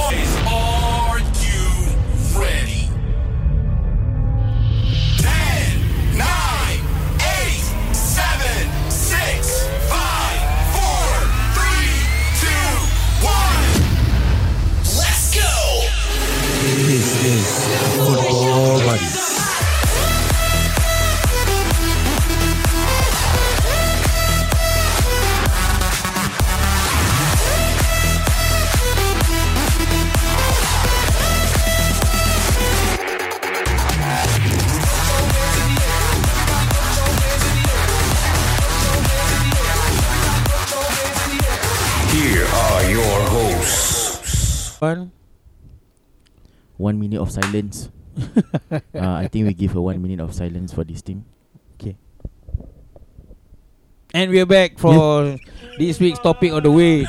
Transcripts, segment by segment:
voice. Of silence. uh, I think we give a one minute of silence for this team. And we're back for this week's topic of the week.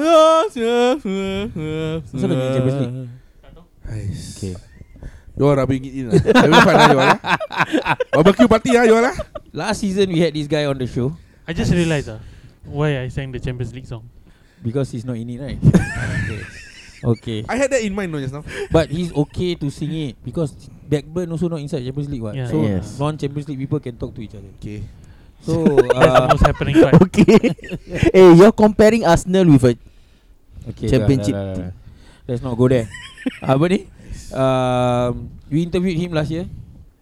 Masa lagi Champions League? Ais. Okay. You all rubbing it in lah. Having fun lah you all lah. Barbecue party lah you all lah. Last season we had this guy on the show I just realised ah, why I sang the Champions League song. because he's not in it, right? okay. Okay. I had that in mind no just now. But he's okay to sing it because Blackburn also not inside Champions League, what? Yeah. So Yes. non-Champions League people can talk to each other. Okay. So the uh, most happening part. okay. hey, you're comparing Arsenal with a okay, Championship dah, dah, dah, team. dah. Let's not go there. Apa ni? Um, we interviewed him last year.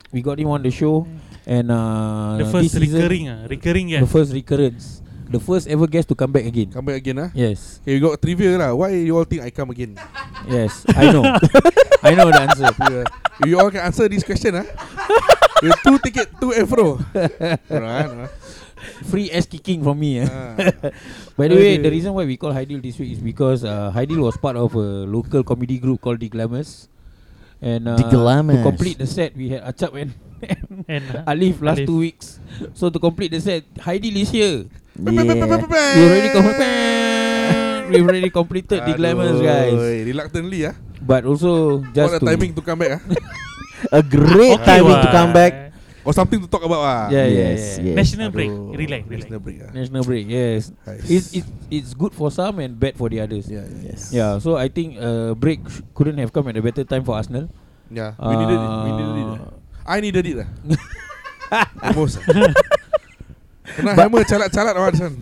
We got him on the show, and uh, the first recurring ah, recurring the guest. first recurrence, the first ever guest to come back again. Come back again ah. Yes, Okay, you got trivia lah. Why you all think I come again? yes, I know, I know the answer. Yeah. you all can answer this question ah. You two ticket, two and fro. Right. ah. Free ass kicking from me. Eh. Ah. By the way, the reason why we call Haidil this week is because uh, Haidil was part of a local comedy group called The Glamours. And uh, The Glamours. to complete the set, we had Acap and, and uh, Alif last Alif. two weeks. So to complete the set, Haidil is here. Yeah. We already completed. we already completed The Glamours, guys. Reluctantly ah. But also What just a to timing to come back ah. a great Okay timing to what. come back. Or something to talk about ah. Yeah, Yes, yeah. yes. National break. Aduh. Relax, relax. National break ah. National break, yes. Nice. It's, it's, it's good for some and bad for the others. Yeah, yeah, Yes. Yeah, so I think uh, break sh- couldn't have come at a better time for Arsenal. yeah. We needed it. We needed it. ah. Uh, I needed it lah. Almost. Kena hammer calat-calat awak son.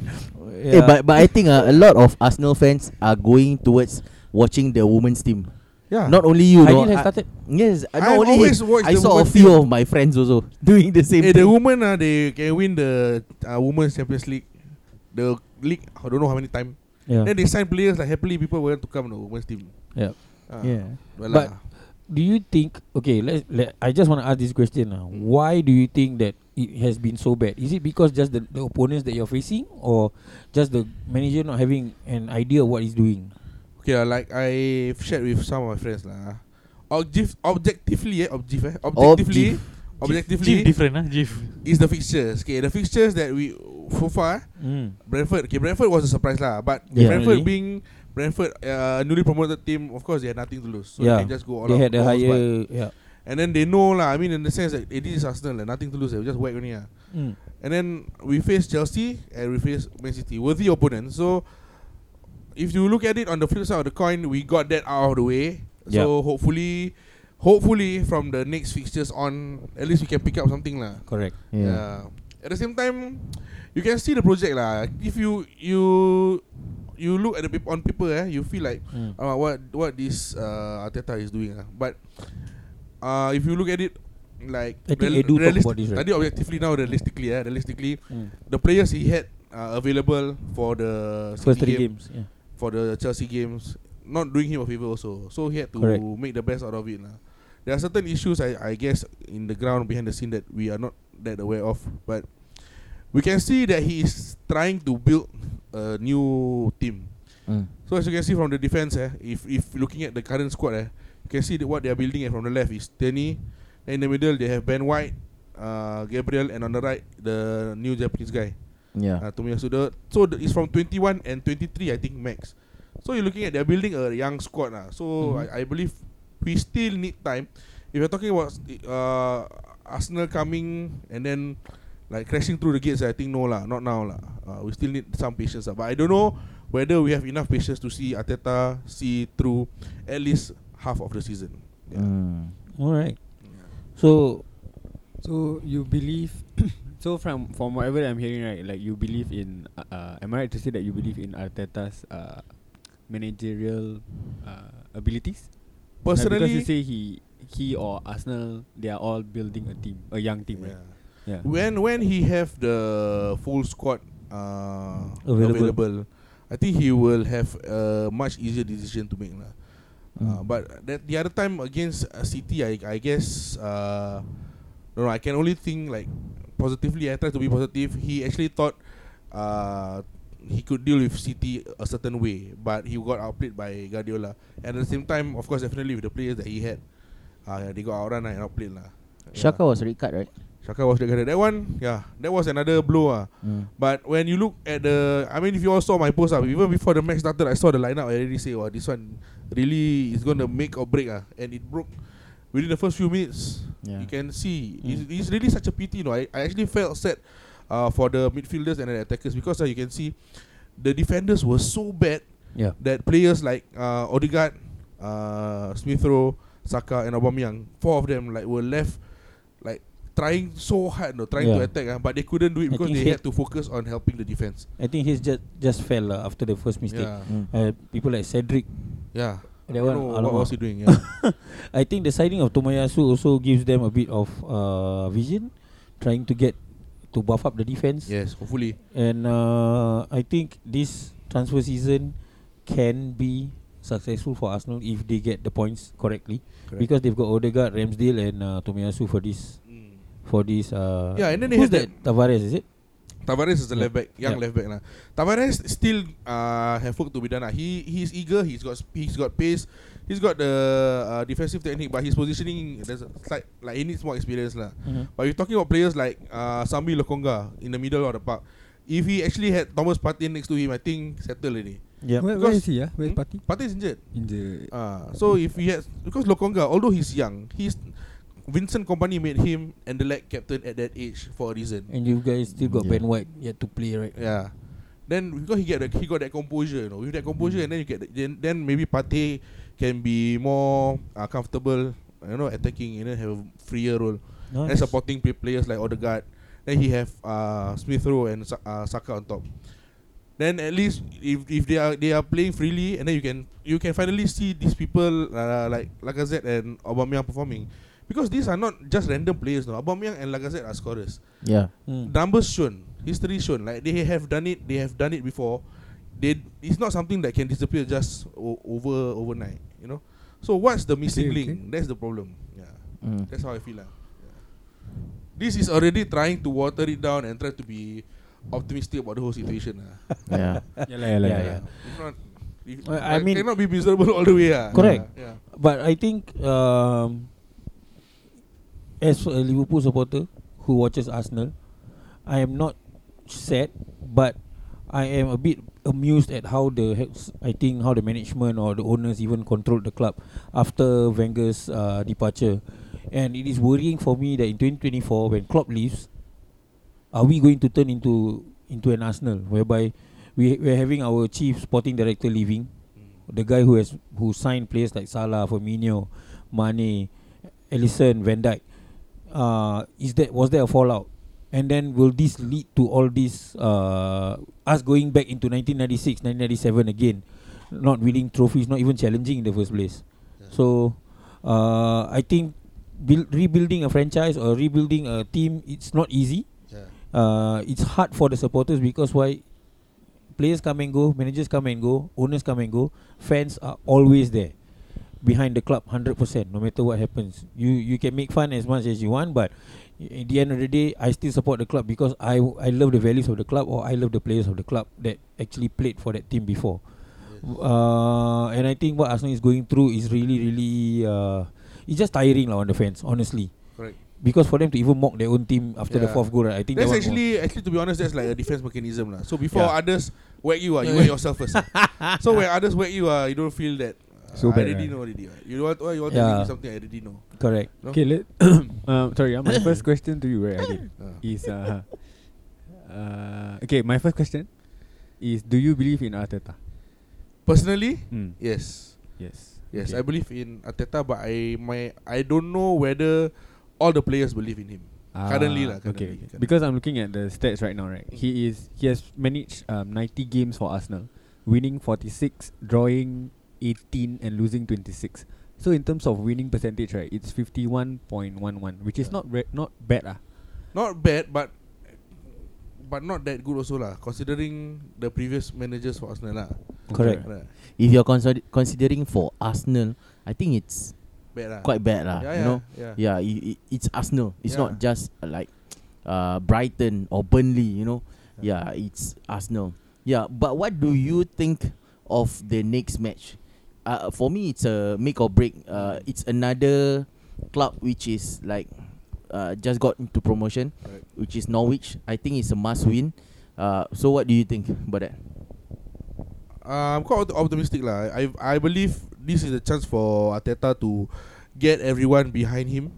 Eh, but but I think uh, a lot of Arsenal fans are going towards watching the women's team. Yeah. Not only you, Haidil no, has I- started. Yes, uh, I not only always him, watch I saw a few team. of my friends also doing the same Eh, thing. the women ah, they can win the uh, women's Champions League, the league. I don't know how many time. Yeah. Then they sign players like happily people want to come to women's team. yeah. Ah, yeah. well But- lah. Do you think? Okay, let's. Let, I just want to ask this question now. Why do you think that it has been so bad? Is it because just the, the opponents that you're facing, or just the manager not having an idea of what he's doing? Okay, ah, like I shared with some of my friends lah. Object, objectively, eh, objective, eh, objectively, objectively Chief different ah, Chief. is the fixtures. Okay, the fixtures that we so far Mm. Brentford. Okay, Brentford was a surprise lah, but Yeah. Brentford Really? being Brentford, uh, newly promoted team, of course they had nothing to lose, so Yeah. they can just go all They out. had a balls higher. Yeah. And then they know lah. I mean, in the sense that eh, this is Arsenal, like, nothing to lose. They just whack only ah. Mm. And then we face Chelsea and we face Man City, worthy opponents. So if you look at it on the flip side of the coin, we got that out of the way. Yep. So hopefully, hopefully from the next fixtures on, at least we can pick up something lah. Correct. Yeah. At the same time, you can see the project lah. If you you you look at the paper on paper, eh, you feel like Mm. uh, what what this uh, Arteta is doing ah. But uh, if you look at it like I think Edu talk about this, right? tadi objectively now realistically eh, realistically Mm. the players he had uh, available for the First City three game, games. Yeah. for the Chelsea games not doing him a favor also. So he had to Correct. make the best out of it lah. There are certain issues I I guess in the ground behind the scene that we are not that aware of, but we can see that he is trying to build a new team. Mm. So as you can see from the defense, eh, if if looking at the current squad, eh, can see that what they are building. From the left is Tenny, then in the middle they have Ben White, uh, Gabriel, and on the right the new Japanese guy, Yeah. uh, Tomiyasu. The, so the, it's from 21 and 23, I think max. So you're looking at they're building a young squad, lah. So Mhm. I, I believe we still need time. If you're talking about uh, Arsenal coming and then like crashing through the gates, I think no lah, not now lah. Uh, we still need some patience lah. But I don't know whether we have enough patience to see Arteta see through at least half of the season. Yeah. Mm. All right. So So you believe? so from from whatever I'm hearing, right? Like you believe in? Uh, am I right to say that you believe in Arteta's uh, managerial uh, abilities? Like, because Personally, you say he he or Arsenal, they are all building a team, a young team, right? yeah. Yeah. when when he have the full squad uh, Available. available. I think he will have a much easier decision to make lah. Uh, Mm. but that the other time against uh, City, I I guess uh, no, I can only think like positively. I try to be positive. He actually thought uh, he could deal with City a certain way, but he got outplayed by Guardiola. And at the same time, of course, definitely with the players that he had, uh, they got outrun and outplayed lah. Shaka was red card, right? Shaka was the guy. That one, yeah, that was another blow. Ah, Mm. but when you look at the, I mean, if you all saw my post, ah, even before the match started, I saw the lineup. I already say, "Wow, this one really is going to make or break." Ah, and it broke within the first few minutes. Yeah. You can see Mm. it's, it's really such a pity. You know, I, I actually felt sad uh, for the midfielders and the attackers because uh, you can see the defenders were so bad yeah. that players like uh, Odegaard, uh, Smith Rowe, Saka, and Aubameyang, four of them like were left like trying so hard, no, trying to Yeah. attack, uh, but they couldn't do it because they he- had to focus on helping the defense. I think he's just just fell lah after the first mistake. Yeah, Mm. Uh, people like Cedric. Yeah. That I one, don't know what was he doing? Yeah. I think the signing of Tomoyasu also gives them a bit of uh, vision, trying to get to buff up the defense. yes, hopefully. And uh, I think this transfer season can be successful for Arsenal if they get the points correctly, Correct. because they've got Odegaard, Ramsdale, and uh, Tomoyasu for this Mm. for this. Uh, Yeah, and then they who's have that? Tavares, is it? Tavares is the Yeah. left back, young Yeah. left back lah. Tavares still uh, have work to be done. lah. He he's eager. He's got sp- he's got pace. He's got the uh, defensive technique, but his positioning there's a slight like he needs more experience lah. Mm-hmm. But you're talking about players like uh, Sambi Lokonga in the middle of the park. If he actually had Thomas Partey next to him, I think settle already. Yeah. Where, where is he? Ah, where's Hmm? Party? Partey is injured. Injured. Uh, so if he had because Lokonga, although he's young, he's Vincent Company made him and the leg captain at that age for a reason. And you guys still got Yeah. Ben White yet to play, right? Yeah. Then because he get the, he got that composure, you know. With that composure, and then you get the, then then maybe Partey can be more uh, comfortable, you know, attacking and then have a freer role and Nice. supporting play players like Odegaard. Then he have uh, Smith Rowe and uh, Saka on top. Then at least if if they are they are playing freely, and then you can you can finally see these people uh, like Lacazette and Aubameyang performing, because these are not just random players. No, Aubameyang and Lacazette are scorers Yeah. Mm. numbers shown, history shown. Like they have done it, they have done it before. They it's not something that can disappear just o- over overnight. You know. So what's the missing Okay, link? okay. That's the problem. Yeah, Mm. that's how I feel lah. Yeah. This is already trying to water it down and try to be optimistic about the whole situation. lah. Yeah. Yalah, yalah, Yeah, yalah. yeah. If not, if, Uh, I I mean- cannot be miserable all the way. ah. Correct. Yeah. But I think um, as a Liverpool supporter who watches Arsenal, I am not sad, but I am a bit amused at how the I think how the management or the owners even controlled the club after Wenger's uh, departure, and it is worrying for me that in 2024 when Klopp leaves, are we going to turn into into an Arsenal whereby we we're having our chief sporting director leaving, the guy who has who signed players like Salah, Firmino, Mane, Ellison, Van Dijk. Uh, is that was there a fallout? And then will this lead to all this uh, us going back into 1996, 1997 again, not winning trophies, not even challenging in the first place? So uh, I think build, rebuilding a franchise or rebuilding a team, it's not easy. Yeah. Uh, it's hard for the supporters because why? Players come and go, managers come and go, owners come and go, fans are always there behind the club 100% no matter what happens you you can make fun as much as you want but at the end of the day I still support the club because I I love the values of the club or I love the players of the club that actually played for that team before uh, and I think what Arsenal is going through is really really uh, it's just tiring lah on the fans honestly Correct. because for them to even mock their own team after the fourth goal right I think That's that actually, actually to be honest, that's like a defense mechanism lah. So before Yeah. others whack you, ah, you whack yourself first. so when others whack you, ah, you don't feel that. Uh, So I bad, already right? know already. ah. You want, oh, you want to Yeah. give me something I already know. correct No? Okay, let. um, sorry, uh, my first question to you, right, Adil, Ah. is uh, uh, okay. My first question is do you believe in Arteta? Personally, Mm. yes, Yes. yes, Okay. I believe in Ateta, but I my I don't know whether all the players believe in him. currently lah, Ah, okay. currently, currently. Because I'm looking at the stats right now, right? He is he has managed um, 90 games for Arsenal, winning 46, drawing 18, and losing 26. So in terms of winning percentage, right, it's 51.11, which is Yeah. not re- not bad ah. Not bad, but but not that good also lah. Considering the previous managers for Arsenal lah. Correct. Right. If you're consider- considering for Arsenal, I think it's Bad lah. quite bad lah. Yeah, you yeah, know, yeah. yeah, i- i- it's Arsenal. It's Yeah. not just uh, like uh, Brighton or Burnley. You know, yeah, it's Arsenal. Yeah, but what do you think of the next match? Uh, for me, it's a make or break. Uh, it's another club which is like uh, just got into promotion, Right. which is Norwich. I think it's a must win. Uh, so what do you think about that? Uh, I'm quite optimistic lah. I I believe this is a chance for Ateta to get everyone behind him.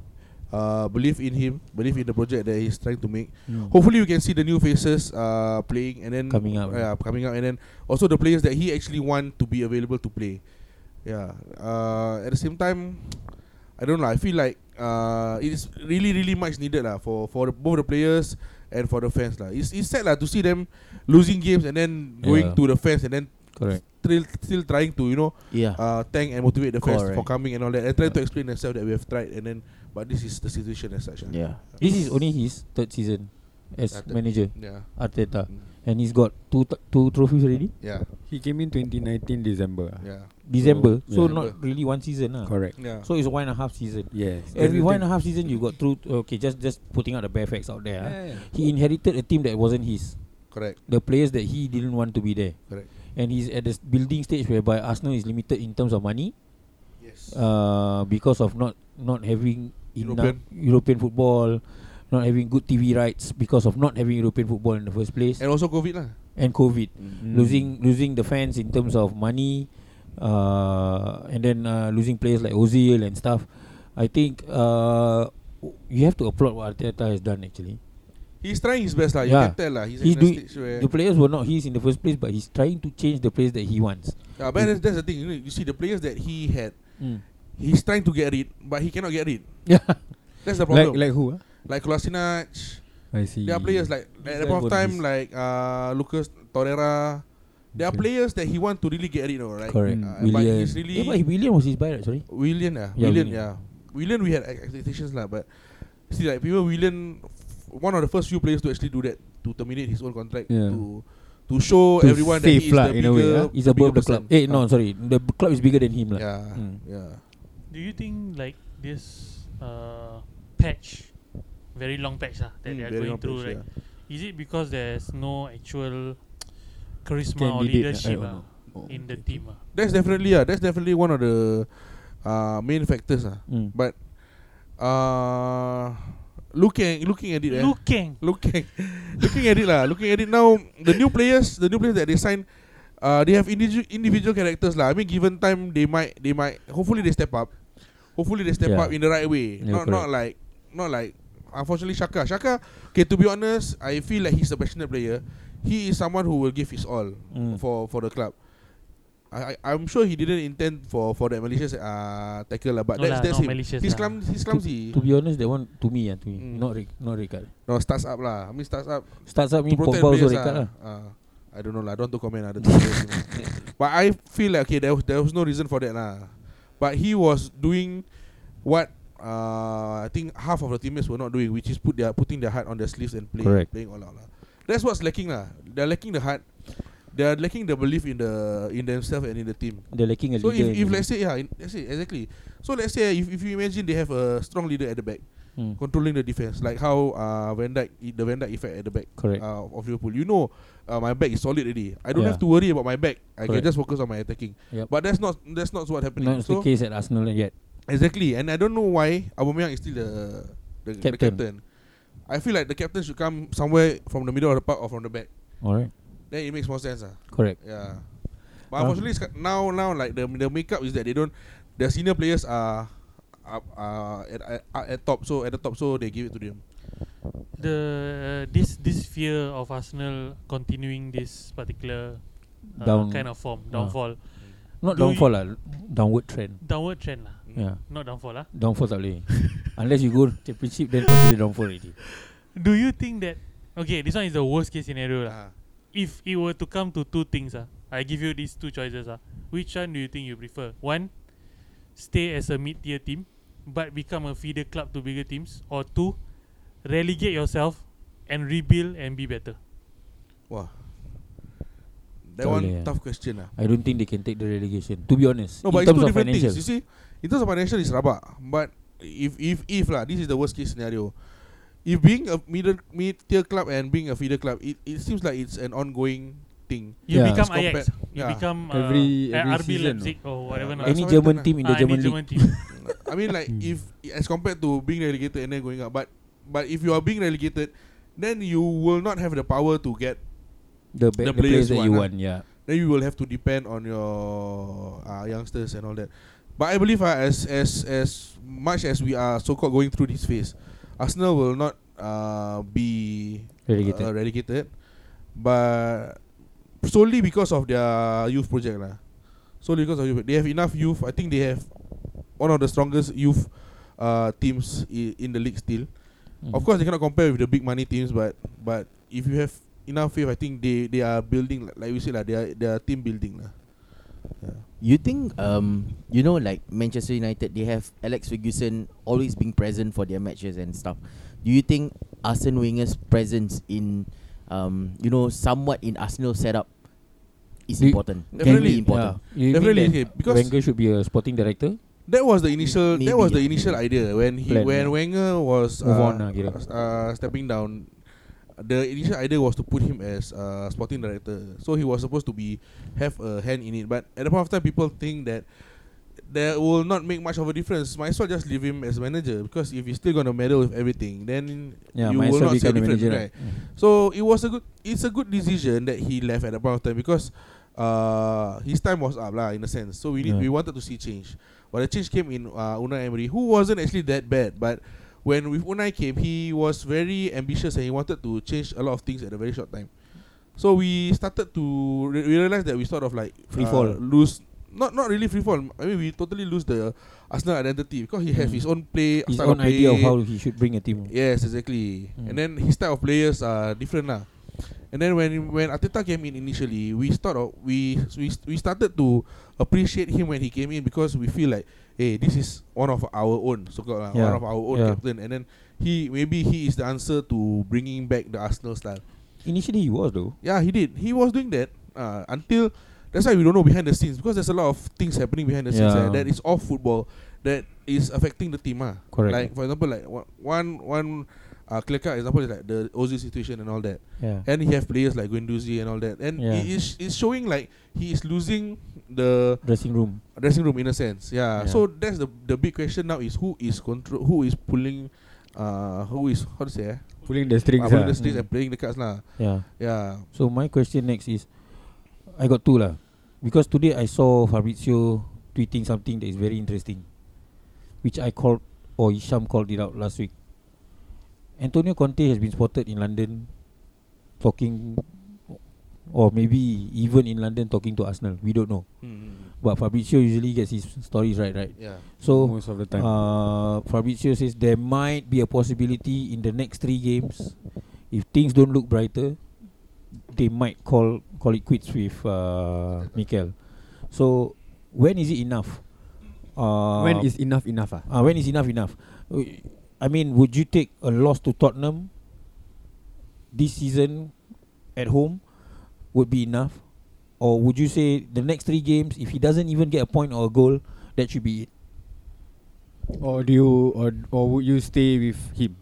Uh, believe in him, believe in the project that he's trying to make. Mm. Hopefully, we can see the new faces uh, playing and then Coming up. Yeah, coming up, and then also the players that he actually want to be available to play. Yeah. Uh, at the same time, I don't know. I feel like uh, it is really, really much needed lah for for the, both the players and for the fans lah. It's it's sad lah to see them losing games and then going Yeah. to the fans and then Correct. still still trying to you know Yeah, uh, thank and motivate the fans for Correct. coming and all that and try to Yeah. explain themselves that we have tried and then but this is the situation as such. ah. yeah. This is only his third season as Yeah, third. manager, Yeah. Arteta, Mm. and he's got two t- two trophies already. Yeah. He came in 2019 December. ah. Yeah. December, so yeah. not really one season lah. Correct. Yeah. So it's one and a half season. Yes. Every That's one and the a half season you got through. Okay, just just putting out the bare facts out there. thing. ah. Yeah, yeah. He inherited a team that wasn't his. Correct. The players that he didn't want to be there, Correct. and he's at the building stage whereby Arsenal is limited in terms of money, Yes. uh, because of not not having enough European. European football, not having good TV rights because of not having European football in the first place, and also COVID lah. and COVID. Mm. losing losing the fans in terms of money, uh, and then uh, losing players like Ozil and stuff. I think uh, you have to applaud what Arteta has done. Actually, He's trying his best lah. You Yeah. can tell lah. He's, He's doing- stage where the players were not his in the first place, but he's trying to change the players that he wants. Yeah, but that's, that's the thing. You, know, you see the players that he had, Mm. he's trying to get rid, but he cannot get rid. Yeah, That's the Like problem. like who? ah? Like Kolasinac, I see. there are players like at the point of time like uh, Lucas Torreira. There are Okay. players that he want to really get rid of, right? correct. Mm. Uh, but William, he's really eh, but William was his buy, right? Sorry. William, yeah, Yeah, William, yeah. William, we had ex- expectations lah, but see, like people, William, f- one of the first few players to actually do that to terminate his own contract Yeah. to to show To everyone that he is lah, the in a way, bigger, ah. He's the above bigger the club. Eh, no, Ah, sorry. The b- club is bigger than him, lah. Yeah, Mm. yeah. Do you think like this uh, patch, very long patch lah, that Mm, they are going through, patch, right? Is it because there's no actual charisma or leadership ah, know. Oh, in the okay. team? ah? That's definitely yeah. That's definitely one of the uh, main factors ah. Mm. But uh, looking looking at it, eh, Looking. looking looking at it lah. Looking at it now, the new players, the new players that they sign, uh, they have individual individual characters lah. I mean, given time, they might they might hopefully they step up. Hopefully they step Yeah. up in the right way. Yeah, not not like not like unfortunately Shaka. Shaka. Okay, to be honest, I feel like he's a passionate player. He is someone who will give his all Mm. for for the club. I, I I'm sure he didn't intend for for that malicious uh tackle lah, but No that's lah, that's him. malicious He's lah. clum he's clumsy. To be honest, that one to me, ah, to me, Mm. not Rick, not Ricard. No, starts up lah. I mean starts up Starts up to mean Pogba also Ricard lah. lah. Uh, I don't know lah. I don't want to comment other players. you know. But I feel like okay, there was there was no reason for that lah. But he was doing what uh, I think half of the teammates were not doing, which is put their putting their heart on their sleeves and playing Correct. playing all out lah. That's what's lacking lah. They're lacking the heart. They're lacking the belief in the in themselves and in the team. They're lacking a So leader. if, in if the- let's say yeah, in, let's say exactly. So let's say if, if you imagine they have a strong leader at the back Mm. controlling the defense, like how uh, Van Dijk the Van Dijk effect at the back Correct. uh, of Liverpool. You know, uh, my back is solid already. I don't Yeah. have to worry about my back. I can Correct. just focus on my attacking. Yep. But that's not that's not what happening. Not so the case at Arsenal yet. exactly, and I don't know why Aubameyang is still the the the Captain. I feel like the captain should come somewhere from the middle of the park or from the back. All right. Then it makes more sense. Ah, Correct. yeah. But Ah. unfortunately, now now like the the makeup is that they don't. The senior players are up uh, at, at at top, so at the top, so they give it to them. the this this fear of Arsenal continuing this particular uh, Down- kind of form Ah. downfall Not Do downfall lah, downward trend. downward trend lah Yeah, not downfall lah downfall tak boleh. Unless you go championship, then consider downfall already. do you think that okay this one is the worst case scenario Ah. lah if it were to come to two things ah I give you these two choices ah which one do you think you prefer one stay as a mid tier team but become a feeder club to bigger teams or two relegate yourself and rebuild and be better Wah. That Tak one boleh, ah. tough question lah. I don't think they can take the relegation. To be honest, No, but in it's terms two of different financial. things. You see, in terms of financial, it's rabak. But if if if lah, this is the worst case scenario. If being a middle mid tier club and being a feeder club, it, it seems like it's an ongoing thing. you Yeah. become Ajax compared- you yeah. become uh, Every- uh, every RB season, Leipzig or whatever Yeah. Any That's German what I team in the Ah, German German league. team. I mean, like Hmm. if as compared to being relegated and then going up, but but if you are being relegated, then you will not have the power to get. The, ba- the the players players that you want, want, yeah. Then you will have to depend on your uh, youngsters and all that. But I believe uh, as as as much as we are so called going through this phase, Arsenal will not uh, be Relegated. uh, relegated, but solely because of their youth project lah. Solely because of youth, they have enough youth. I think they have one of the strongest youth uh, teams i- in the league still. Mm. Of course, they cannot compare with the big money teams, but but if you have enough faith, I think they they are building like, like we said lah. They are they are team building lah. Yeah. You think um you know like Manchester United they have Alex Ferguson always being present for their matches and stuff. Do you think Arsene Wenger's presence in um you know somewhat in Arsenal setup is Do- important? Can Definitely, be important. Yeah. You Definitely, okay, because- Wenger should be a sporting director. That was the initial. Maybe, that was the initial idea when he Plan, when yeah. Wenger was uh, on lah, kira. uh, stepping down. The initial idea was to put him as uh, sporting director, so he was supposed to be have a hand in it. But at the point of time, people think that that will not make much of a difference. Might as well just leave him as manager because if he's still gonna meddle with everything, then Yeah, you will not see a difference, right? Mm. So it was a good. It's a good decision that he left at the point of time because uh, his time was up lah in a sense. So we need Yeah. we wanted to see change. But the change came in uh, Unai Emery, who wasn't actually that bad. But when with Unai came, he was very ambitious and he wanted to change a lot of things at a very short time. So we started to re- we realized that we sort of like Free uh, fall. lose. Not not really free fall. I mean we totally lose the Arsenal identity because he has Mm. his own play, His own idea of play. how he should bring a team. Yes, exactly. Mm. And then his type of players are different lah. And then when when Ateta came in initially, we start of, we we we started to appreciate him when he came in because we feel like, hey, this is one of our own, so called uh, Yeah, one of our own yeah. captain. And then he maybe he is the answer to bringing back the Arsenal style. Initially, he was though. Yeah, he did. He was doing that uh, until that's why we don't know behind the scenes because there's a lot of things happening behind the scenes Yeah. uh, that is off football that is affecting the team. Ah, Correct. Like for example, like one one uh, clear cut example is like the Ozil situation and all that. Yeah. And he have players like Guendouzi and all that, and Yeah. it is it's showing like he is losing the Dressing room. dressing room in a sense. Yeah. Yeah. So that's the the big question now is who is control who is pulling, uh, who is how to say eh? Pulling the strings. Uh, pulling the strings Mm. and playing the cards lah. Yeah. Yeah. So my question next is, I got two lah, because today I saw Fabrizio tweeting something that is very interesting, which I called or Isham called it out last week. Antonio Conte has been spotted in London, talking, or maybe even in London talking to Arsenal. We don't know, Mm. but Fabrizio usually gets his stories right, right? Yeah. So most of the time. Uh, Fabrizio says there might be a possibility in the next three games, if things don't look brighter, they might call call it quits with uh, Mikel. So when is it enough? Uh, when is enough enough? Ah, uh, when is enough enough? I mean, would you take a loss to Tottenham this season at home would be enough, or would you say the next three games, if he doesn't even get a point or a goal, that should be it? or do you or or would you stay with him?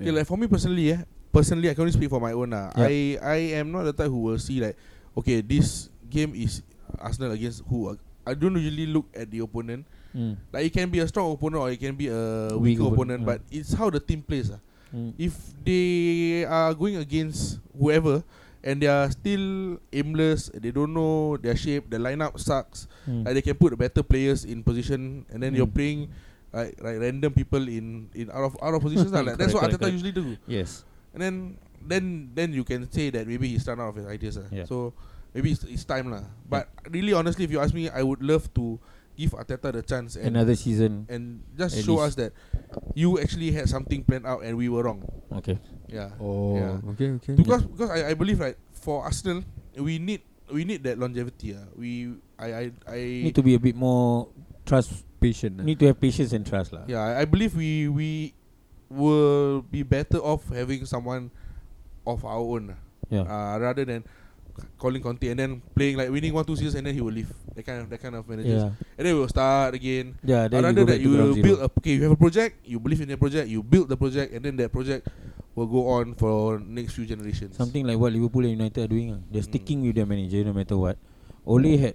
Okay, like for me personally, yeah. personally I can only speak for my own. Uh. Yeah. I I am not the type who will see like, okay, this game is Arsenal against who. I don't usually look at the opponent. Mm. Like it can be a strong opponent or it can be a Weak weaker opponent, opponent, yeah. but it's how the team plays. Uh. Mm. If they are going against whoever and they are still aimless, they don't know their shape, the lineup sucks. Mm. Like they can put better players in position, and then you're Mm. playing like like random people in in out of out of positions lah. Like that's what Correct, Arteta correct, usually do. Yes. And then then then you can say that maybe he's run out of his ideas. lah. Yeah. So maybe it's, it's time lah. But really, honestly, if you ask me, I would love to give Arteta the chance and Another season. and just At show least. us that you actually had something planned out and we were wrong. Okay. Yeah. Oh, Yeah. okay, okay. Because because I, I believe right for Arsenal we need we need that longevity. Uh. We I I, I Need to be a bit more trust. patient. ah. Need to have patience and trust lah. yeah I, I believe we we will be better off having someone of our own. ah. Yeah. Uh, rather than calling Conte and then playing like winning one two seasons and then he will leave. That kind of that kind of managers. Yeah. And then we'll start again. Yeah. Then you rather go that you zero. build a, okay, you have a project, you believe in the project, you build the project, and then that project will go on for next few generations. Something like what Liverpool and United are doing. ah. They're Mm. sticking with their manager no matter what. Ole had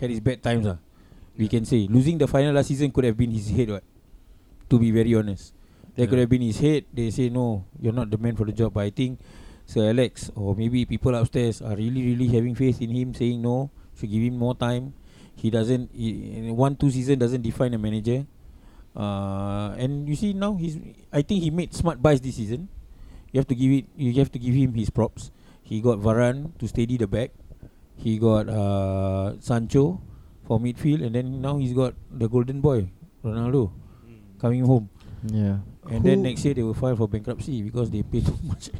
had his bad times. ah. We Yeah. can say losing the final last season could have been his head. What? To be very honest, that could Yeah. have been his head. They say no, you're not the man for the job. But I think Sir Alex or maybe people upstairs are really really having faith in him, saying no, should give him more time. He doesn't. He, one two season doesn't define a manager. Uh, and you see now he's. I think he made smart buys this season. You have to give it. You have to give him his props. He got Varane to steady the back. He got uh, Sancho for midfield, and then now he's got the golden boy Ronaldo Mm. coming home. Yeah. And then next year they will file for bankruptcy because they pay too much.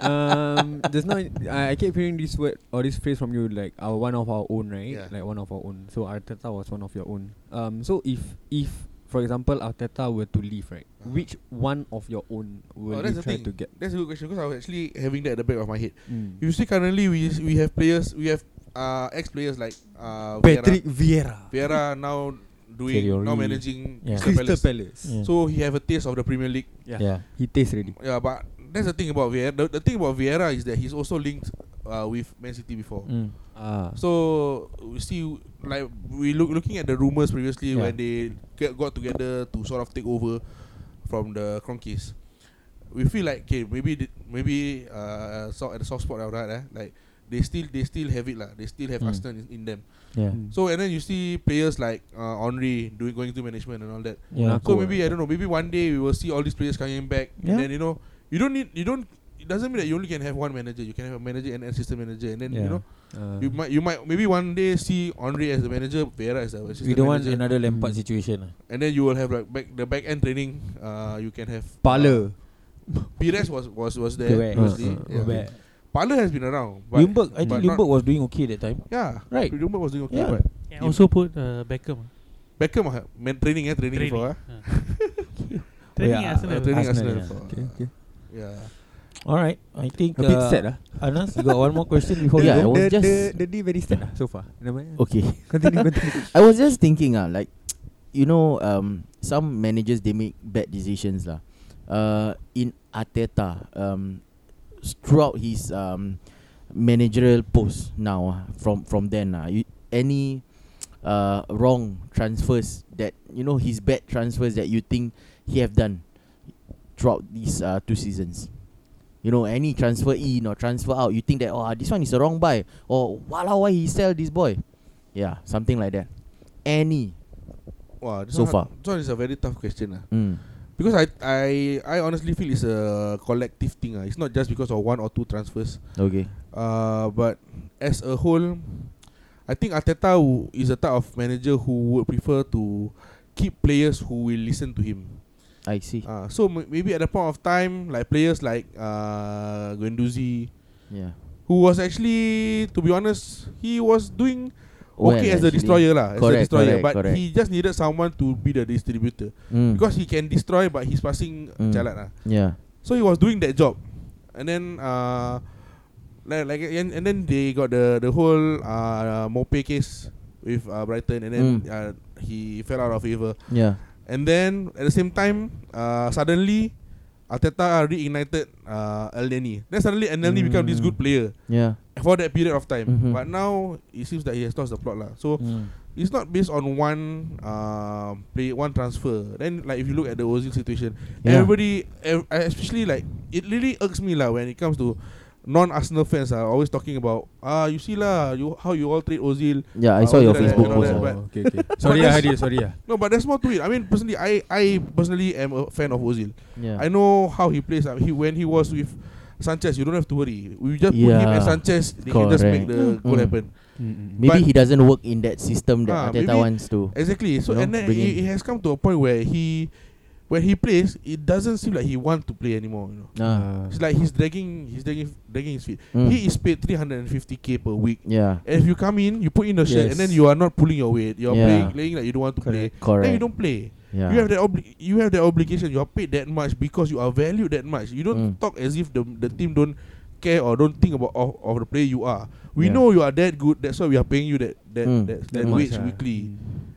um, there's no. I, I keep hearing this word or this phrase from you, like our one of our own, right? Yeah. Like one of our own. So Arteta was one of your own. Um, so if if for example Arteta were to leave, right, Uh-huh. which one of your own will Oh, that's you try to get? That's a good question because I was actually having that at the back of my head. Mm. You see, currently we we have players, we have uh, ex players like uh, Patrick Vieira, Vieira, Vieira now doing Thierry now managing Yeah. Crystal Crystal Palace. Palace. Yeah. So he have a taste of the Premier League. Yeah. yeah. he tastes ready. Yeah, but that's the thing about Vieira. The, the thing about Vieira is that he's also linked uh, with Man City before. Mm. Ah. So we see like we look looking at the rumors previously Yeah. when they get, got together to sort of take over from the Cronkies. We feel like okay maybe maybe uh so at the soft spot right eh like they still they still have it lah they still have Mm. Arsenal in, in them. Yeah. Mm. So and then you see players like uh, Henri doing going to management and all that. Yeah. So maybe I don't know. Maybe one day we will see all these players coming back. Yeah. And then you know you don't need you don't. It doesn't mean that you only can have one manager. You can have a manager and an assistant manager, and then you Yeah. know Uh, you might you might maybe one day see Henri as the manager, Vieira as the assistant We don't want manager, another Lampard Mm. situation. ah. and then you will have like back the back end training. Uh, you can have Parler. Uh, Pires was was was there. Correct. Uh, uh, yeah. Parler has been around. But Ljungberg, I think Ljungberg was doing okay that time. Yeah, Right. Ljungberg was doing okay, Yeah. but And also put uh, Beckham. Beckham uh, man training eh training, Training. before. ah. Ah. Training yeah, Arsenal. Uh, training Arsenal, Arsenal. yeah. Okay, okay. Yeah. All right, I think A bit uh, sad ah. Anas, you got one more question before Yeah, I we go? was the, just- the, the day very sad ah, so far. Okay. Continue, continue. I was just thinking, ah, like, you know, um, some managers they make bad decisions, lah. Uh, in Ateta, um, throughout his um, managerial post now, ah, from from then, ah, you, any uh wrong transfers that you know his bad transfers that you think he have done throughout these uh, two seasons. You know, any transfer in or transfer out, you think that oh this one is a wrong buy or wow why he sell this boy, yeah, something like that. Any, Wow, this So one, far. This one is a very tough question. ah. mm. Because I I I honestly feel it's a collective thing. ah. It's not just because of one or two transfers. okay, Uh, but as a whole, I think Arteta who is a type of manager who would prefer to keep players who will listen to him. I see. Uh, so m- maybe at the point of time, like players like uh, Guendouzi, yeah, who was actually, to be honest, he was doing Well, okay as a actually. destroyer lah, as a Correct, destroyer. correct, but correct. he just needed someone to be the distributor Mm. because he can destroy, but his passing Mm. jalan lah. yeah, So he was doing that job, and then uh, like, like and, and then they got the the whole uh Mope case with uh, Brighton, and then Mm. uh, he fell out of favor. yeah, And then at the same time, uh, suddenly Arteta reignited uh, El Neni. Then suddenly El Neni become this Mm. good player yeah, for that period of time. Mhm. But now it seems that he has lost the plot lah. So Mm. it's not based on one uh, play one transfer. Then like if you look at the Ozil situation, Yeah. everybody, ev- especially like it really irks me lah when it comes to non-Arsenal fans are always talking about ah you see lah you how you all treat Ozil. Yeah, I Uh, saw your Ozil and Facebook post. that, ah. Oh, okay, okay. sorry, ah, Hadi, sorry. ah. No, but there's more to it. I mean, personally, I I personally am a fan of Ozil. Yeah. I know how he plays. Uh, he when he was with Sanchez, you don't have to worry. We just put him Yeah. and Sanchez. They can just make Correct. the goal Mm. happen. Maybe but- he doesn't work in that system that Ah, Arteta maybe- wants to. Exactly. So You know, and then it, in- it has come to a point where he, when he plays, it doesn't seem like he want to play anymore. You know, Ah. it's like he's dragging, he's dragging, dragging his feet. Mm. He is paid 350k per week. Yeah. And if you come in, you put in the shirt, Yes. and then you are not pulling your weight. You're Yeah. playing, playing like you don't want to play. Correct. Then you don't play. yeah. You have that obli- you have that obligation. You are paid that much because you are valued that much. You don't Mm. talk as if the the team don't care or don't think about of, of the player you are. We Yeah. know you are that good. That's why we are paying you that that Mm. that, That that much, wage ah. weekly.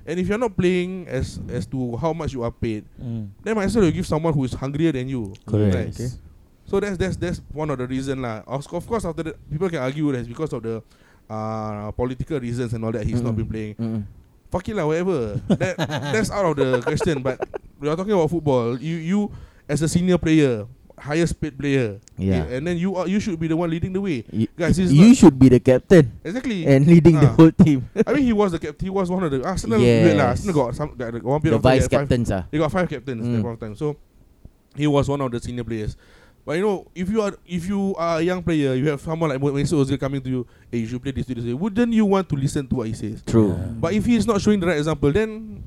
And if you're not playing as as to how much you are paid, Mm. then might as well you give someone who is hungrier than you. Correct. Right? Okay. So that's that's that's one of the reason lah. Of, of course, after that, people can argue that it's because of the uh, political reasons and all that. He's not Mm-mm. been playing. Mm-mm. Fuck it lah, whatever. that that's out of the question. But we are talking about football. You you as a senior player, highest paid player, Yeah. and then you are you should be the one leading the way. You, Guys, you should be the captain Exactly. and leading the Ah. whole team. I mean, he was the captain. He was one of the Arsenal. Yes. Wait lah, Arsenal got some got one period the of vice had five- captains ah. They got five captains at Mm. point of time. So he was one of the senior players. But you know, if you are if you are a young player, you have someone like Mesut Ozil coming to you, hey, you should play this, this, this. Wouldn't you want to listen to what he says? True. Yeah. But if he is not showing the right example, then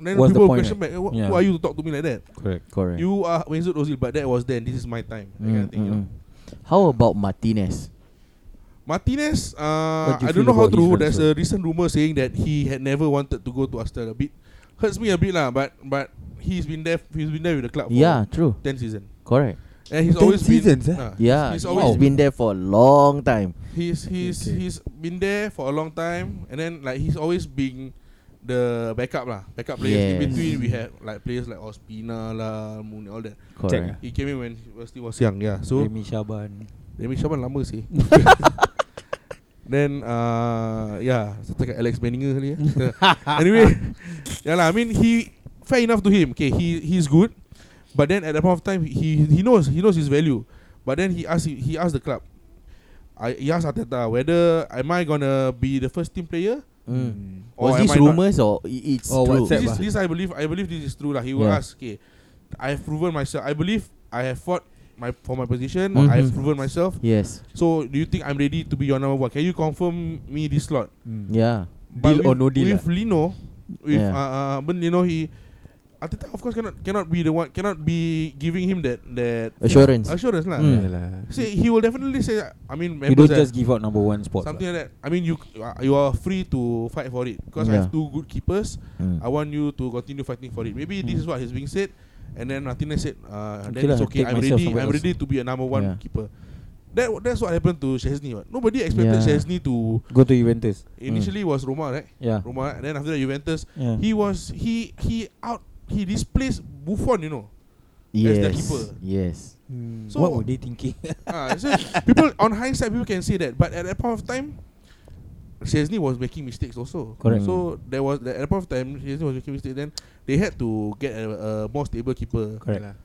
then What's the people point, question back, right? "Who- Yeah. who are you to talk to me like that? Correct. Correct. You are Mesut Ozil, but that was then. This is my time. That kind Mm, of thing, you mm, know. mm. How about Martinez? Martinez, uh, What do you I don't know how about his true. There's transfer? a recent rumor saying that he had never wanted to go to Arsenal. A bit hurts me a bit lah, but but he's been there. He's been there with the club for Yeah, true. ten season, Correct. and he's 10 always seasons, been. eh? ah, Yeah, he's he's always been there for a long time. He's he's Okay. he's been there for a long time, and then like he's always been the backup lah, backup players. In Yes. between, we had like players like Ospina lah, Moon, all that. Correct. He came in when he was still was young, yeah. So Remy Shaban. Remy Shaban lama sih. Then uh yeah, saya cakap Alex Benninger kali ya. anyway, yeah lah. I mean he fair enough to him. Okay, he he's good, but then at that point of time he he knows he knows his value. But then he asked he asked the club. I he asked Arteta whether am I gonna be the first team player Mm. or Was this rumors or i- it's Or true? WhatsApp This, ah? is, this I believe I believe this is true lah. He will Yeah. ask, okay, I have proven myself. I believe I have fought my for my position. Mhm. I have proven myself. Yes. So do you think I'm ready to be your number one? Can you confirm me this slot? Yeah. But Deal or with, no deal With Lino, with Yeah. uh, uh Ben Lino, he Arteta of course cannot cannot be the one cannot be giving him that that Assurance. assurance lah. Mm. Say he will definitely say. I mean, You members don't that- just give out number one spot. something like that. I mean, you uh, you are free to fight for it because I Yeah. have two good keepers. Mm. I want you to continue fighting for it. Maybe this is what is being said, and then Martinez said, uh, Okay then lah, it's okay. take I'm ready. I'm else. ready to be a number one Yeah. keeper. That that's what happened to Chesney. What? Nobody expected Yeah. Chesney to Go to Juventus. initially was Roma, right? Yeah. Roma, and then after that Juventus. yeah. He was he he out he displaced Buffon. You know. As Yes. the keeper. Yes. So- what were they thinking? Ah, so people on hindsight, people can say that, but at that point of time, Chesney was making mistakes also. Correct. So there was at that point of time, Chesney was making mistakes. Then they had to get a, a more stable keeper. Correct.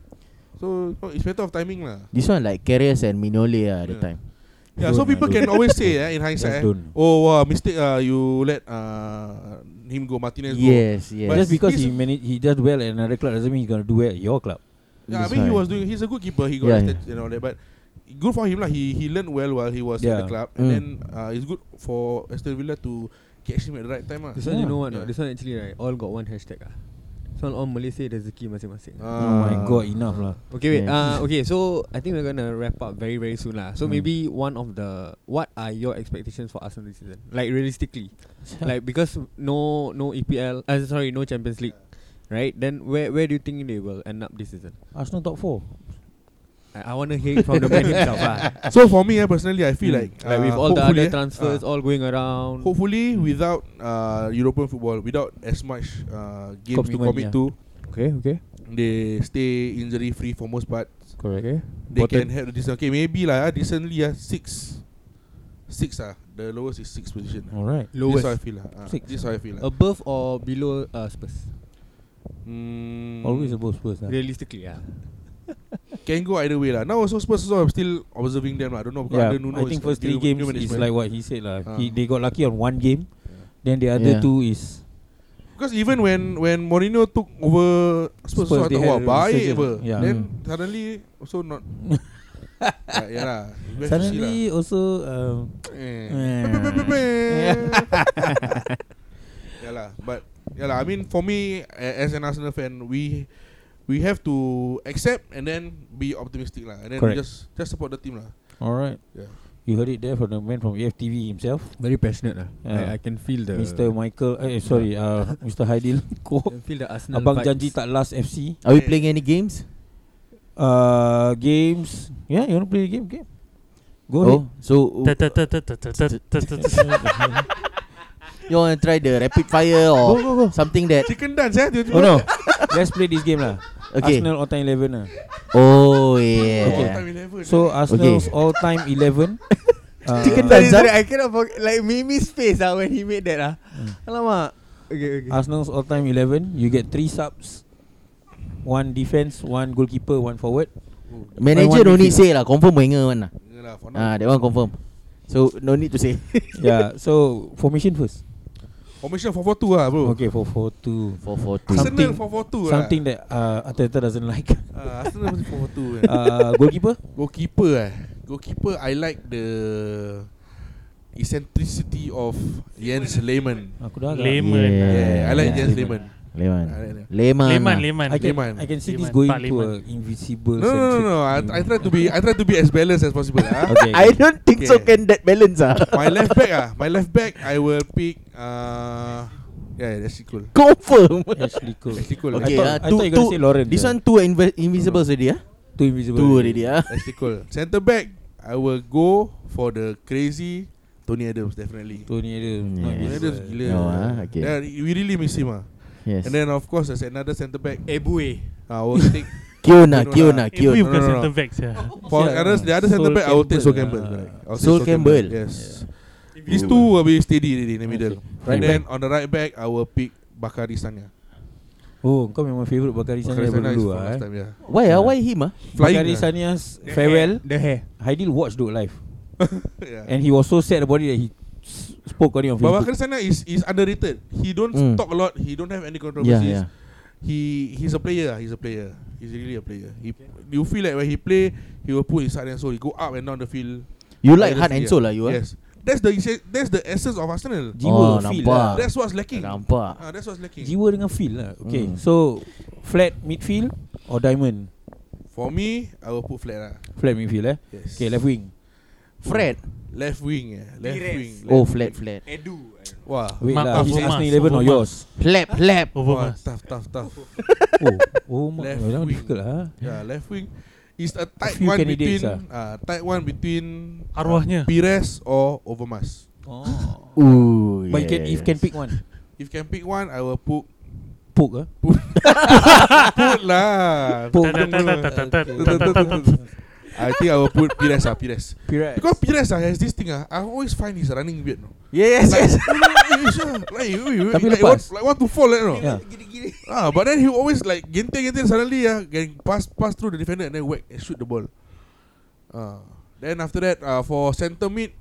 So no, it's matter of timing lah. This one like Carriers and Minole ah, at the Yeah. time. Yeah, Don't so lah, people don't. can always say eh, in hindsight, eh, don't. oh wow, mistake. Uh, you let uh, him go, Martinez go. Yes, yes. But just because he manage, he does well at another club doesn't mean he's gonna do well at your club. Yeah, I That's mean he right. was doing. He's a good keeper. He got Yeah, yeah, and all that, but good for him lah. He he learned well while he was Yeah. the club, and Mm. then uh, it's good for Aston Villa to catch him at the right time lah. This one you Yeah. know what? Yeah. not? This one actually right. All got one hashtag ah. This one all Malay say rezeki masing-masing. Uh, oh my god, enough lah. Okay, wait. Yeah. Uh, okay, so I think we're gonna wrap up very, very soon lah. So Mm. maybe one of the what are your expectations for Arsenal this season? Like realistically, like because no no EPL, uh, sorry, no Champions League, right? Then where where do you think they will end up this season? Arsenal top four. I, I want to hear it from the man himself. ah. So for me, eh, personally, I feel Mm. like like with uh, all the other transfers uh, all going around. hopefully without uh, European football, without as much uh, games to Commitment, commit yeah. to, Okay, okay, they stay injury free for most part. Correct. okay. They Bottom- can have decent. Okay, maybe lah, uh, decently uh, six, six ah. The lowest is six position. All right. This lowest how I feel lah. Uh, Six. This how I feel lah. above or below uh, Spurs. Mm, Always above Spurs. lah. Realistically, yeah. Can go either way lah. Now also Spurs also I'm still observing them lah. I don't know Yeah, Nuno I think first three games is like what he said lah. Ah. He they got lucky on one game, then the other Yeah. two is Because even when when Mourinho took over Spurs, Spurs, Spurs they they wah had baik apa. Yeah. Then Mm. suddenly also not. yeah, yeah lah. Suddenly also um, lah. Eh. Eh. yeah lah, but yeah lah. I mean, for me as an Arsenal fan, we we have to accept and then be optimistic lah, and then we Correct. just just support the team lah. all right. Yeah. You heard it there from the man from E AFTV himself, Very passionate lah. Yeah. I, I can feel the Mr. Michael. Eh, sorry, uh, Mr. Haidil. Ko. Feel the Arsenal Abang vibes. janji tak last FC. Are we playing any games? Uh, games. Yeah, you want to play a game? Game. Go Oh, so you want to try the rapid fire or Go, go, go. something that? Chicken dance eh? Oh no, let's play this game lah. Okay. Arsenal all time eleven lah. Oh Okay. yeah. 11, So eh. Arsenal's all time eleven. Uh, Chicken Sorry, dance, sorry, I cannot forget. Like Mimi's face ah when he made that ah. Hmm. Alamak. Okay, okay. Arsenal's all time eleven. You get three subs, one defense, one goalkeeper, one forward. Manager One no need say lah. Confirm Wenger one lah. Lah, Ah, that one confirm. So no need to say. yeah. So formation first. Formation 442 lah bro. Okay, for four two. Four four two. Something- Arsenal 442 lah. Something that uh, Arteta doesn't like. Ah, Arsenal mesti 442 eh. uh, goalkeeper. Goalkeeper eh. Goalkeeper I like the eccentricity of Jens Lehmann. Aku dah agak. Lehmann. Yeah, I like Yeah. Jens Lehmann. Leman. I that. Leman. Leman, lah. Leman. I can Lehmann. I can see this Lehmann. going Tak to Lehmann. a invisible. No, no, no, no. I, I try to be I try to be as balanced as possible. ah. Okay. I don't think so Okay. can that balance ah. My left back ah, my left back I will pick uh yeah, that's cool. Confirm. Actually cool. That's cool. Okay, I thought, ah, I two- thought you gonna two- say Lauren. This one two inv- invisible already ah. two invisible. Two already ah. That's cool. Center back I will go for the crazy Tony Adams definitely. Tony Adams. Yeah. not Tony this Adams gila. No, ah, okay. Yeah, we really miss him ah. Yes. And then of course there's another center back. Ebue. I will take Kiona, Kiona, Kiona. bukan No, no, no. center back sia. for Yeah. others, the other center Sol back I will take Sol Campbell, Campbell. Sol Campbell. Yes. If These two will be steady in the middle. Okay. And Right then on the right back I will pick Bakari Sanya. Oh, kau memang favourite Bakari Sania Bakari Sanya is dulu ah. last eh. yeah. Why ah? Why him ah? Bakari. Sania's The farewell. hair, The hair. Haidil watched it live, yeah. and he was so sad about it that he spoke on it on But Facebook. Bakari Sanya is is underrated. He don't Mm. talk a lot. He don't have any Yeah, controversies. yeah. He he's a player. He's a player. He's really a player. He you feel like when he play, he will put his heart and soul. He go up and down the field. You like heart and yeah. soul lah you ah? Yes. That's the that's the essence of Arsenal. Jiwa Oh, feel nampak. lah. That's what's lacking. Nampak. Ah, that's what's lacking. Jiwa dengan feel lah. Okay, Mm. so flat midfield or diamond? For me, I will put flat lah. Flat midfield eh. Yes. Okay, left wing. Fred. Left wing, yeah. Left Pires. wing. Oh, left flat, wing. flat. Edu. Wah. Wait Mark lah, his Arsenal 11 or Overmars. yours? Flap, flap. Over Wah, tough, tough, tough. oh, oh, mak, Left wing. difficult lah. Yeah, left wing is a tight few one between uh, tight one between uh, Arwahnya. Pires or Overmars. Oh. Ooh, But you can, if can yes. pick one, If can pick one, I will put poke ah. put lah. Poke. I think I will put Pires ah, Pires. Pires. Because Pires ah has this thing ah, I always find he's running weird. No? Yeah, yes, like, yes. like, wait, wait, Tapi like, lepas. Want, like, want to fall, like, no? Yeah. Ah, but then he always like, gente, gente, suddenly ah, can pass, pass through the defender and then whack and shoot the ball. Ah, then after that, ah, for center mid,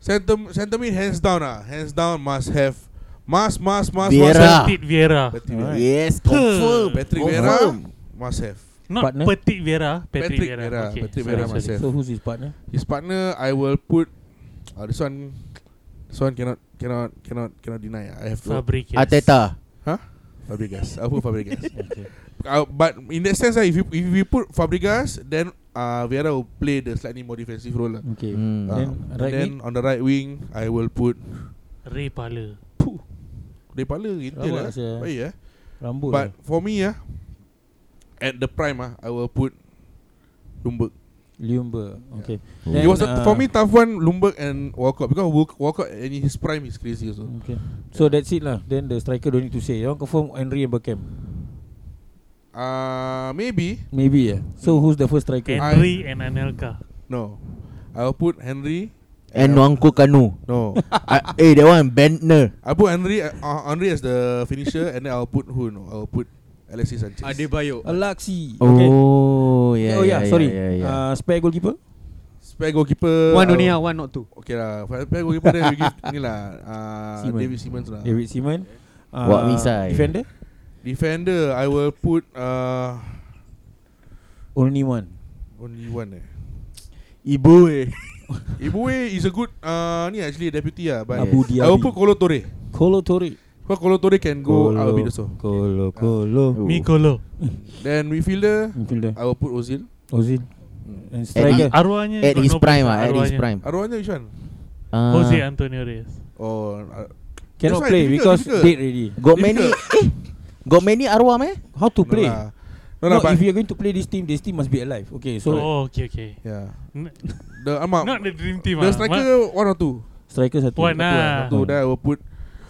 center, center mid hands down ah, hands down must have Mas, mas, mas, Vieira. mas, Vieira. Vieira. Yes, confirm. Patrick. Vieira must have. Not Partner? Petit Vieira. Patrick Patrick Vieira. Vieira, Okay. Patrick sorry, Vieira sorry. myself. So who's his partner? His partner I will put. Uh, this one, this one cannot cannot cannot cannot deny. I have to. Fabregas. Ateta. Fabregas. I'll put Fabregas. Okay. Uh, but in that sense, uh, if you if you put Fabregas, then uh, Vieira will play the slightly more defensive role. lah. Okay. Mm. Uh, Then and right then on the right wing, I will put Ray Parler. Depala gitu Rabak lah. sia. Baik ya. Rambut. But for me ah, at the prime ah, I will put Lumberg. Lumber. Okay. it was a, uh, for me tough one Lumberg and Walcott because Walk- Walcott in his prime is crazy also. Okay. So that's it lah. Then the striker don't need to say. You confirm Henry and Beckham? Uh maybe Maybe yeah. So who's the first striker? Henry and Anelka. no. I will put Henry. And I Nwangku Kanu. No. Ah, eh, that one Bentner. I put Henry uh, uh, Henry as the finisher and then I'll put who no? I'll put Alexis Sanchez. Adebayo. Alaxi. Okay. Oh yeah. oh yeah, sorry. Yeah, yeah. Uh, spare goalkeeper. Spare goalkeeper. One only uh, ah, one not two. Okay lah. Spare goalkeeper then we give ni lah. Uh, Seaman. David Simmons lah. David Seaman. Uh, Wak Misai. Defender. Defender, I will put uh, Only one. only one eh. Ibu eh. Ibue is a good uh, ni actually deputy lah. But Abu I will put Kolo Torre. Kolo Torre. Because Kolo Torre can go out a bit also. Kolo Kolo. Oh. Mikolo. Then midfielder, Midfielder. I will put Ozil. Ozil. Hmm. And striker. Arwahnya At his no prime ah, at his prime. Arwahnya which one? Ah. Jose Antonio Reyes. Oh, uh, Cannot play difficult, because difficult. dead already. Got many eh, Got many arwah meh? How to play? No lah, no, No, lah, but if you're going to play this team, this team must be alive. Okay, so oh, okay, okay. yeah. N- The Amak, Not the dream team the ah. striker one or two. striker satu. One Satu ah. Satu then I will put.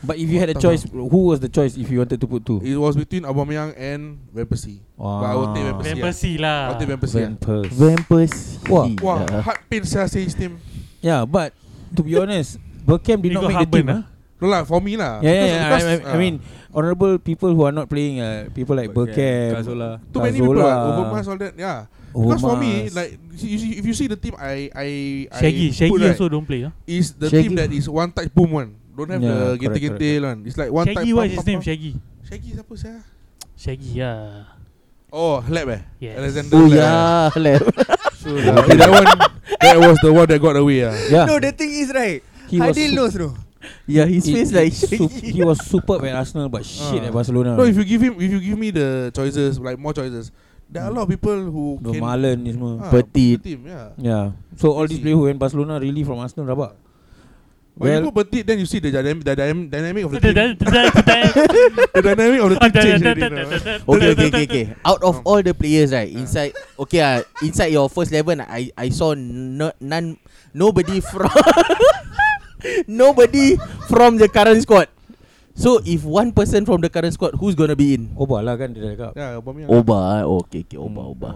But if you had a choice, who was the choice if you wanted to put two? It was between Aubameyang and Van Persie. But I will take Van Persie. Van Persie lah. I'll take Van Persie. Van ah. Persie. Vampers. Wah. Wah, heart pain saya say his team. Yeah, but to be honest, Bergkamp did You not make the team. No lah, for me lah. Yeah, yeah, Because- yeah. because, I, I, I ah, mean, honorable people who are not playing, uh, people like Bergkamp, Cazola. too many people. Like, Overmars, all that. Yeah. Because for me, like, you see, if you see the team, I, I, Shaggy. I Shaggy put, right, also don't play. ah. is the Shaggy. team that is one touch boom one. Don't have Yeah, the gente-gente one. It's like one Shaggy, touch. what pam, is his name? Shaggy. Shaggy siapa saya? Shaggy, yeah. Oh, Hleb eh? Yes. Alexander Oh Hleb, eh? yeah, lah. Okay, that one, that was the one that got away ah. yeah, No, the thing is right. he was Adil su- knows no. Yeah, his face like su- shaky. he was superb at Arsenal, but shit Ah. at Barcelona. No, if you give him, if you give me the choices, like more choices, there are a lot of people who can. Vermaelen ni semua. ah, Petit. the Team, yeah. Yeah. So all these players who went Barcelona really from Arsenal rabak. When you Well- put Petit, then you see the dynamic, the dynamic, dynamic of the team. the dynamic of the team change already. you know. Okay, okay, okay, okay. Out of Um. all the players, right, inside, okay, uh, inside your first eleven, I I saw no, none, nobody from, nobody from the current squad. So if one person from the current squad, who's gonna be in? Oba lah kan dia cakap. Yeah, Aubameyang. Oba, ah. oh, okay, okay, Oba, Hmm. Oba.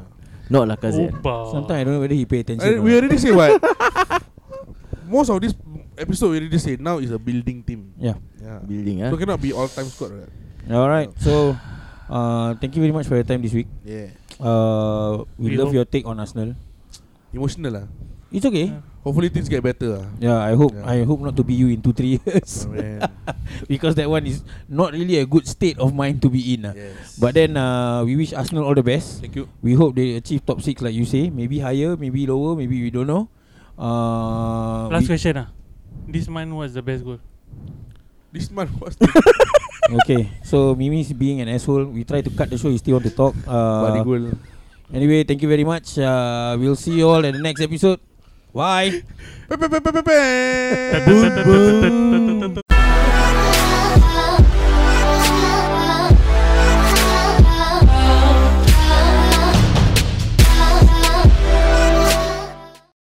Not Lacazette. Oba. Sometimes I don't know whether he pay attention. I, or we already say what. Most of this episode we already say now is a building team. Yeah. Yeah. Building, ah. So cannot be all time squad. Right? Alright. So, uh, thank you very much for your time this week. Yeah. Uh, we, We love your take on Arsenal. Emotional lah. It's okay. Yeah. Hopefully things get better lah. Yeah, I hope Yeah. I hope not to be you in two three years Oh, because that one is not really a good state of mind to be in. ah. yes. But then uh, we wish Arsenal all the best. thank you. We hope they achieve top six like you say. Maybe higher, maybe lower, maybe we don't know. Uh, Last question ah. This man was the best goal. This month was the okay, so Mimi's being an asshole. We try to cut the show. He still want to talk. Uh, goal. anyway, thank you very much. Uh, we'll see you all in the next episode. Bye.